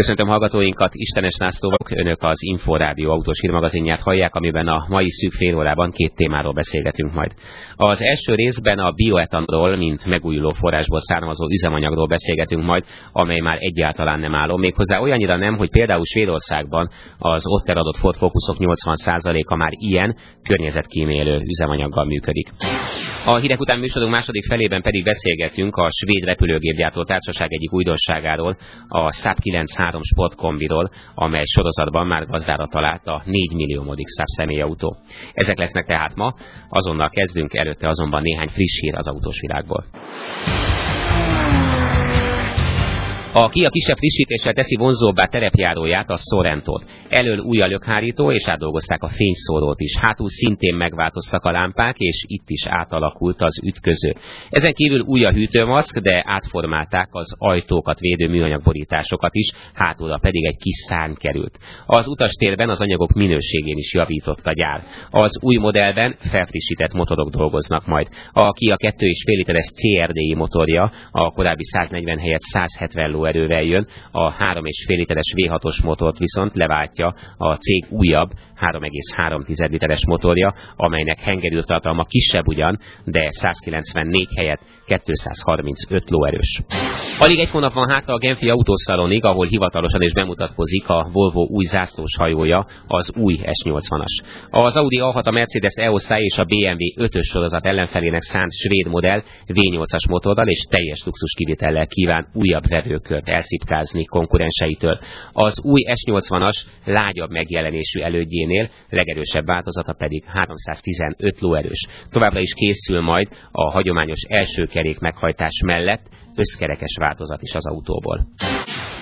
Köszöntöm hallgatóinkat, Istenes László vagyok. Önök az Inforádió autós hírmagazinját hallják, amiben a mai szűk fél órában két témáról beszélgetünk majd. Az első részben a bioetanról, mint megújuló forrásból származó üzemanyagról beszélgetünk majd, amely már egyáltalán nem álló. Méghozzá olyannyira nem, hogy például Svédországban az ott eladott Ford Focusok 80%-a már ilyen környezetkímélő üzemanyaggal működik. A hírek után műsorunk második felében pedig beszélgetünk a svéd repülőgépgyártó társaság egyik újdonságáról, a SAP 9 három sportkombiról, amely sorozatban már gazdára talált a 4 milliómodik száv személyautó. Ezek lesznek tehát ma, azonnal kezdünk, előtte azonban néhány friss hír az autós világból. A Kia kisebb frissítéssel teszi vonzóbbá terepjáróját, a Sorrentot. Elől új a lökhárító, és átdolgozták a fényszórót is. Hátul szintén megváltoztak a lámpák, és itt is átalakult az ütköző. Ezen kívül új a hűtőmaszk, de átformálták az ajtókat védő műanyagborításokat is, hátul pedig egy kis szárny került. Az utastérben az anyagok minőségén is javított a gyár. Az új modellben felfrissített motorok dolgoznak majd. A Kia 2,5 literes CRDI motorja a korábbi 140 helyett 170 ló lóerővel jön, a 3,5 literes V6-os motort viszont leváltja a cég újabb 3,3 literes motorja, amelynek hengerűtartalma kisebb ugyan, de 194 helyett 235 lóerős. Alig egy hónap van hátra a Genfi autószalonig, ahol hivatalosan is bemutatkozik a Volvo új zászlós hajója, az új S80-as. Az Audi A6, a Mercedes E-osztály és a BMW 5-ös sorozat ellenfelének szánt svéd modell V8-as motorral és teljes luxus kivitellel kíván újabb vevőkört elszipkázni konkurenseitől. Az új S80-as lágyabb megjelenésű elődjénél, legerősebb változata pedig 315 lóerős. Továbbra is készül majd a hagyományos első kerék meghajtás mellett összkerekes változat is az autóból.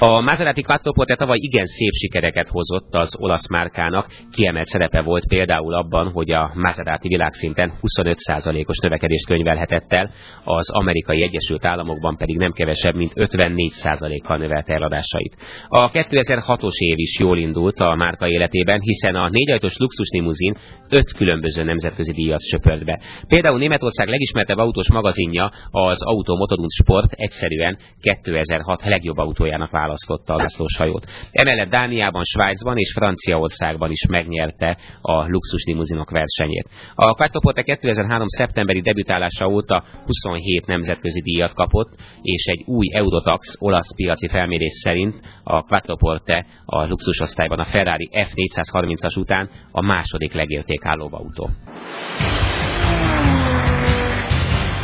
A Maserati Quattroporte tavaly igen szép sikereket hozott az olasz márkának, kiemelt szerepe volt például abban, hogy a Maserati világszinten 25%-os növekedést könyvelhetett el, az amerikai Egyesült Államokban pedig nem kevesebb, mint 54%-kal növelte eladásait. A 2006-os év is jól indult a márka életében, hiszen a négyajtos luxuslimuzin öt különböző nemzetközi díjat söpört be. Például Németország legismertebb autós magazinja az Auto Motorund Sport egyszerűen 2006 legjobb autójának választotta a zászlós hajót. Emellett Dániában, Svájcban és Franciaországban is megnyerte a luxus limuzinok versenyét. A Quattroporte 2003. szeptemberi debütálása óta 27 nemzetközi díjat kapott, és egy új Eurotax olasz piaci felmérés szerint a Quattroporte a luxusosztályban a Ferrari F430-as után a második legértékállóbb autó.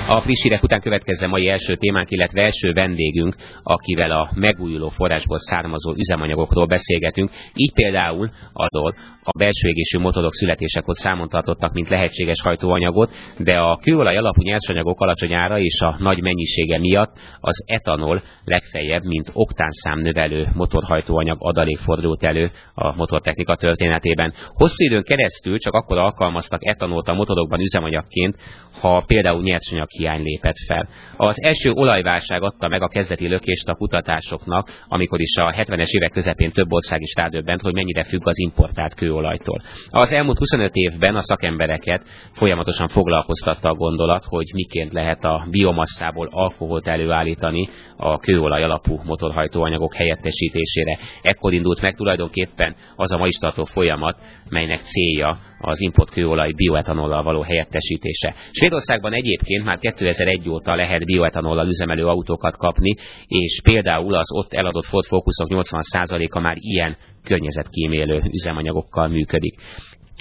A friss hírek után következzen mai első témánk, illetve első vendégünk, akivel a megújuló forrásból származó üzemanyagokról beszélgetünk. Így például adott a belső égésű motorok születésekor számon tartottak, mint lehetséges hajtóanyagot, de a kőolaj alapú nyersanyagok alacsony ára és a nagy mennyisége miatt az etanol legfeljebb, mint oktánszám növelő motorhajtóanyag adalék fordult elő a motortechnika történetében. Hosszú időn keresztül csak akkor alkalmaztak etanolt a motorokban üzemanyagként, ha például nyersanyag hiány lépett fel. Az első olajválság adta meg a kezdeti lökést a kutatásoknak, amikor is a 70-es évek közepén több ország is rádöbbent, hogy mennyire függ az importált kőolajtól. Az elmúlt 25 évben a szakembereket folyamatosan foglalkoztatta a gondolat, hogy miként lehet a biomasszából alkoholt előállítani a kőolaj alapú motorhajtóanyagok helyettesítésére. Ekkor indult meg tulajdonképpen az a ma is tartó folyamat, melynek célja az import kőolaj bioetanollal való helyettesítése. Svédországban egyébként már 2001 óta lehet bioetanollal üzemelő autókat kapni, és például az ott eladott Ford Focusok 80%-a már ilyen környezetkímélő üzemanyagokkal működik.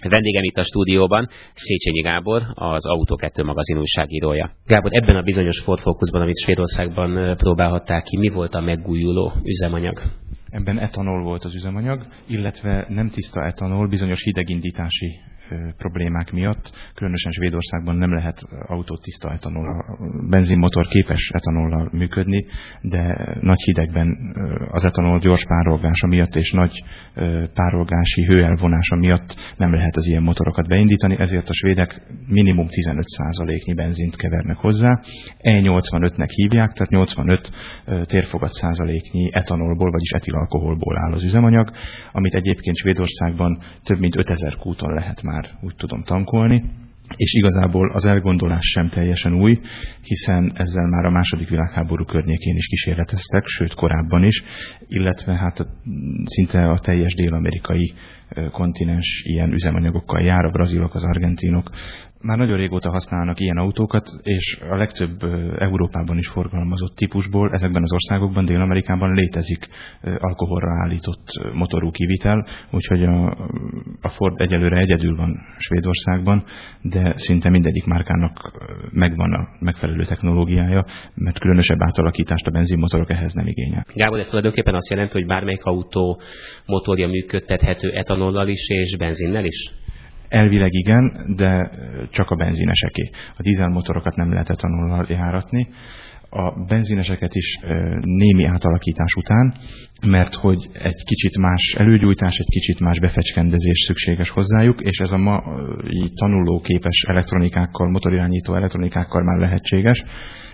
Vendégem itt a stúdióban Széchenyi Gábor, az Autó 2 magazin újságírója. Gábor, ebben a bizonyos Ford Focusban, amit Svédországban próbálhatták ki, mi volt a megújuló üzemanyag? Ebben etanol volt az üzemanyag, illetve nem tiszta etanol, bizonyos hidegindítási problémák miatt, különösen Svédországban nem lehet autót tiszta etanol, a benzinmotor képes etanollal működni, de nagy hidegben az etanol gyors párolgása miatt és nagy párolgási hőelvonása miatt nem lehet az ilyen motorokat beindítani, ezért a svédek minimum 15%-nyi benzint kevernek hozzá. E85-nek hívják, tehát 85 térfogat százaléknyi etanolból, vagyis etilalkoholból áll az üzemanyag, amit egyébként Svédországban több mint 5000 kúton lehet már úgy tudom tankolni. és igazából az elgondolás sem teljesen új, hiszen ezzel már a második világháború környékén is kísérleteztek, sőt korábban is, illetve hát szinte a teljes dél-amerikai kontinens ilyen üzemanyagokkal jár, a brazilok, az argentinok, már nagyon régóta használnak ilyen autókat, és a legtöbb Európában is forgalmazott típusból ezekben az országokban, Dél-Amerikában létezik alkoholra állított motorú kivitel, úgyhogy a, a Ford egyelőre egyedül van Svédországban, de szinte mindegyik márkának megvan a megfelelő technológiája, mert különösebb átalakítást a benzinmotorok ehhez nem igényel. Gábor, ez tulajdonképpen azt jelenti, hogy bármelyik autó motorja működtethető etanollal is és benzinnel is? Elvileg igen, de csak a benzineseké. A dízelmotorokat nem lehet etanollal járatni. A benzineseket is némi átalakítás után, mert hogy egy kicsit más előgyújtás, egy kicsit más befecskendezés szükséges hozzájuk, és ez a ma tanulóképes elektronikákkal, motorirányító elektronikákkal már lehetséges.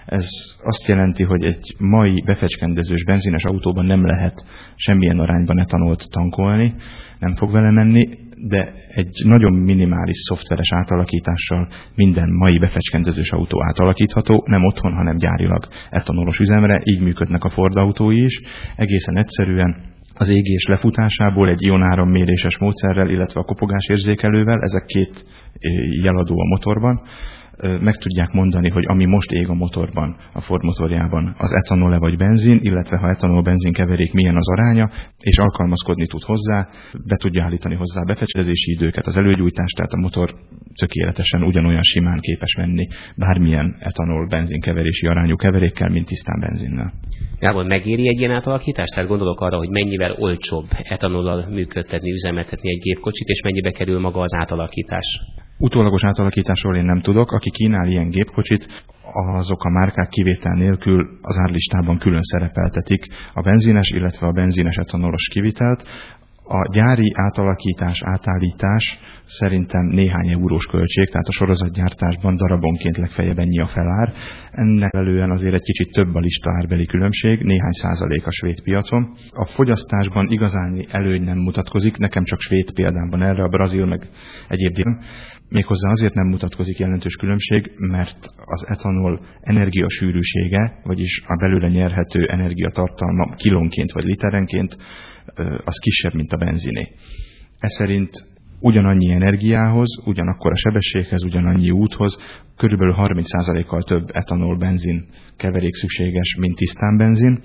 Ez azt jelenti, hogy egy mai befecskendezős benzines autóban nem lehet semmilyen arányban etanolt tankolni, nem fog vele menni, de egy nagyon minimális szoftveres átalakítással minden mai befecskendezős autó átalakítható, nem otthon, hanem gyárilag etanolos üzemre, így működnek a Ford autói is. Egészen egyszerűen az égés lefutásából egy ionáram méréses módszerrel, illetve a kopogás érzékelővel, ezek két jeladó a motorban, meg tudják mondani, hogy ami most ég a motorban, a Ford motorjában, az etanol-e vagy benzin, illetve ha etanol-benzin keverék, milyen az aránya, és alkalmazkodni tud hozzá, be tudja állítani hozzá a befecsedezési időket, az előgyújtást, tehát a motor tökéletesen ugyanolyan simán képes venni bármilyen etanol-benzin keverési arányú keverékkel, mint tisztán benzinnel. Gábor, megéri egy ilyen átalakítást? Tehát gondolok arra, hogy mennyivel olcsóbb etanollal működtetni, üzemeltetni egy gépkocsit, és mennyibe kerül maga az átalakítás? Utólagos átalakításról én nem tudok. Aki kínál ilyen gépkocsit, azok a márkák kivétel nélkül az árlistában külön szerepeltetik a benzines, illetve a benzines etanolos kivitelt. A gyári átalakítás, átállítás szerintem néhány eurós költség, tehát a sorozatgyártásban darabonként legfeljebb ennyi a felár. Ennek elően azért egy kicsit több a lista árbeli különbség, néhány százalék a svéd piacon. A fogyasztásban igazán előny nem mutatkozik, nekem csak svéd példám van erre, a brazil meg egyéb dél. Méghozzá azért nem mutatkozik jelentős különbség, mert az etanol energiasűrűsége, vagyis a belőle nyerhető energiatartalma kilónként vagy literenként, az kisebb, mint a benziné. Ez szerint ugyanannyi energiához, ugyanakkor a sebességhez, ugyanannyi úthoz körülbelül 30%-kal több etanol-benzin keverék szükséges, mint tisztán benzin.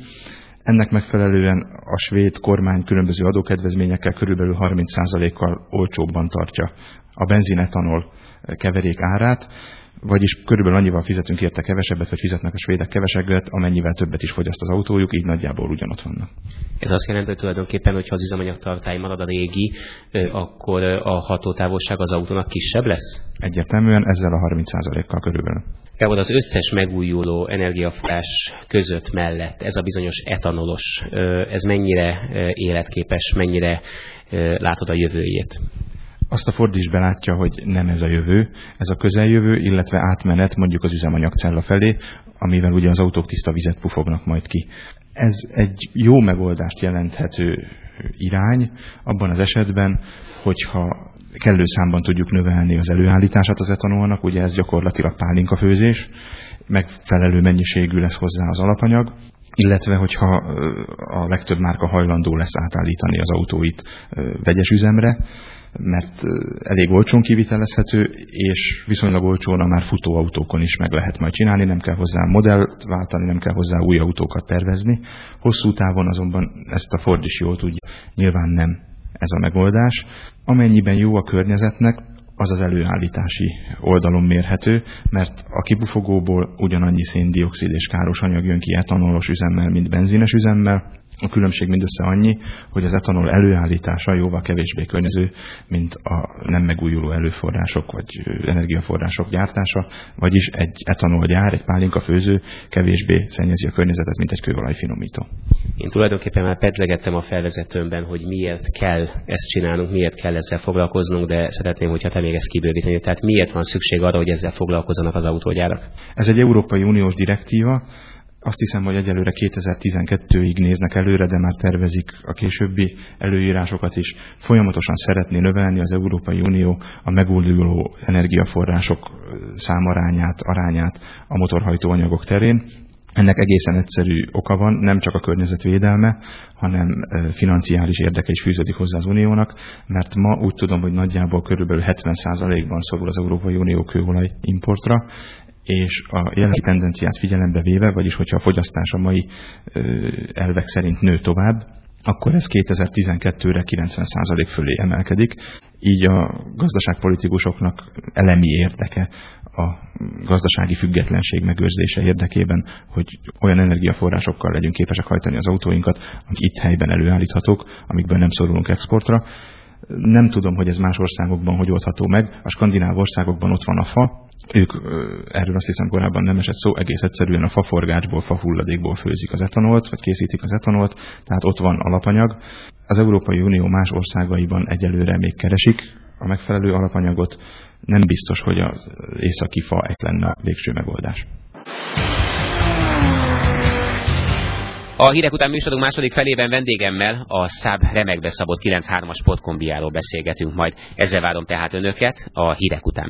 Ennek megfelelően a svéd kormány különböző adókedvezményekkel körülbelül 30%-kal olcsóbban tartja a benzinetanol keverék árát, vagyis körülbelül annyival fizetünk érte kevesebbet, vagy fizetnek a svédek kevesebbet, amennyivel többet is fogyaszt az autójuk, így nagyjából ugyanott vannak. Ez azt jelenti, hogy tulajdonképpen, hogyha az üzemanyag tartály marad a régi, akkor a hatótávolság az autónak kisebb lesz? Egyértelműen ezzel a 30%-kal körülbelül. Gábor, az összes megújuló energiaforrás között mellett ez a bizonyos etanolos, ez mennyire életképes, mennyire látod a jövőjét? Azt a Ford is belátja, hogy nem ez a jövő, ez a közeljövő, illetve átmenet mondjuk az üzemanyagcella felé, amivel ugye az autók tiszta vizet pufognak majd ki. Ez egy jó megoldást jelenthető irány abban az esetben, hogyha kellő számban tudjuk növelni az előállítását az etanolnak, ugye ez gyakorlatilag pálinkafőzés, megfelelő mennyiségű lesz hozzá az alapanyag, illetve hogyha a legtöbb márka hajlandó lesz átállítani az autóit vegyes üzemre, mert elég olcsón kivitelezhető, és viszonylag olcsón már futóautókon is meg lehet majd csinálni, nem kell hozzá modellt váltani, nem kell hozzá új autókat tervezni. Hosszú távon azonban ezt a Ford is jól tudja, nyilván nem ez a megoldás. Amennyiben jó a környezetnek, az az előállítási oldalon mérhető, mert a kibufogóból ugyanannyi széndiokszid és káros anyag jön ki etanolos üzemmel, mint benzines üzemmel, a különbség mindössze annyi, hogy az etanol előállítása jóval kevésbé környező, mint a nem megújuló előforrások vagy energiaforrások gyártása, vagyis egy etanolgyár, egy pálinka főző kevésbé szennyezi a környezetet, mint egy kőolajfinomító. Én tulajdonképpen már pedzegettem a felvezetőmben, hogy miért kell ezt csinálnunk, miért kell ezzel foglalkoznunk, de szeretném, hogyha te még ezt kibővíteni. Tehát miért van szükség arra, hogy ezzel foglalkozzanak az autógyárak? Ez egy Európai Uniós direktíva, Azt hiszem, hogy egyelőre 2012-ig néznek előre, de már tervezik a későbbi előírásokat is. Folyamatosan szeretné növelni az Európai Unió a megújuló energiaforrások számarányát, arányát a motorhajtóanyagok terén. Ennek egészen egyszerű oka van, nem csak a környezetvédelme, hanem financiális érdeke is fűződik hozzá az Uniónak, mert ma úgy tudom, hogy nagyjából körülbelül 70%-ban szorul az Európai Unió kőolaj importra, és a jelenlegi tendenciát figyelembe véve, vagyis hogyha a fogyasztás a mai elvek szerint nő tovább, akkor ez 2012-re 90% fölé emelkedik. Így a gazdaságpolitikusoknak elemi érdeke a gazdasági függetlenség megőrzése érdekében, hogy olyan energiaforrásokkal legyünk képesek hajtani az autóinkat, amik itt helyben előállíthatók, amikből nem szorulunk exportra. Nem tudom, hogy ez más országokban hogy oldható meg. A skandináv országokban ott van a fa, ők, erről azt hiszem korábban nem esett szó, egész egyszerűen a faforgácsból, fahulladékból főzik az etanolt, vagy készítik az etanolt, tehát ott van alapanyag. Az Európai Unió más országaiban egyelőre még keresik a megfelelő alapanyagot, nem biztos, hogy az északi fa lenne a végső megoldás. A hírek után műsorunk második felében vendégemmel a Száb remekbe szabott 93-as potkombiáról beszélgetünk majd. Ezzel várom tehát önöket a hírek után.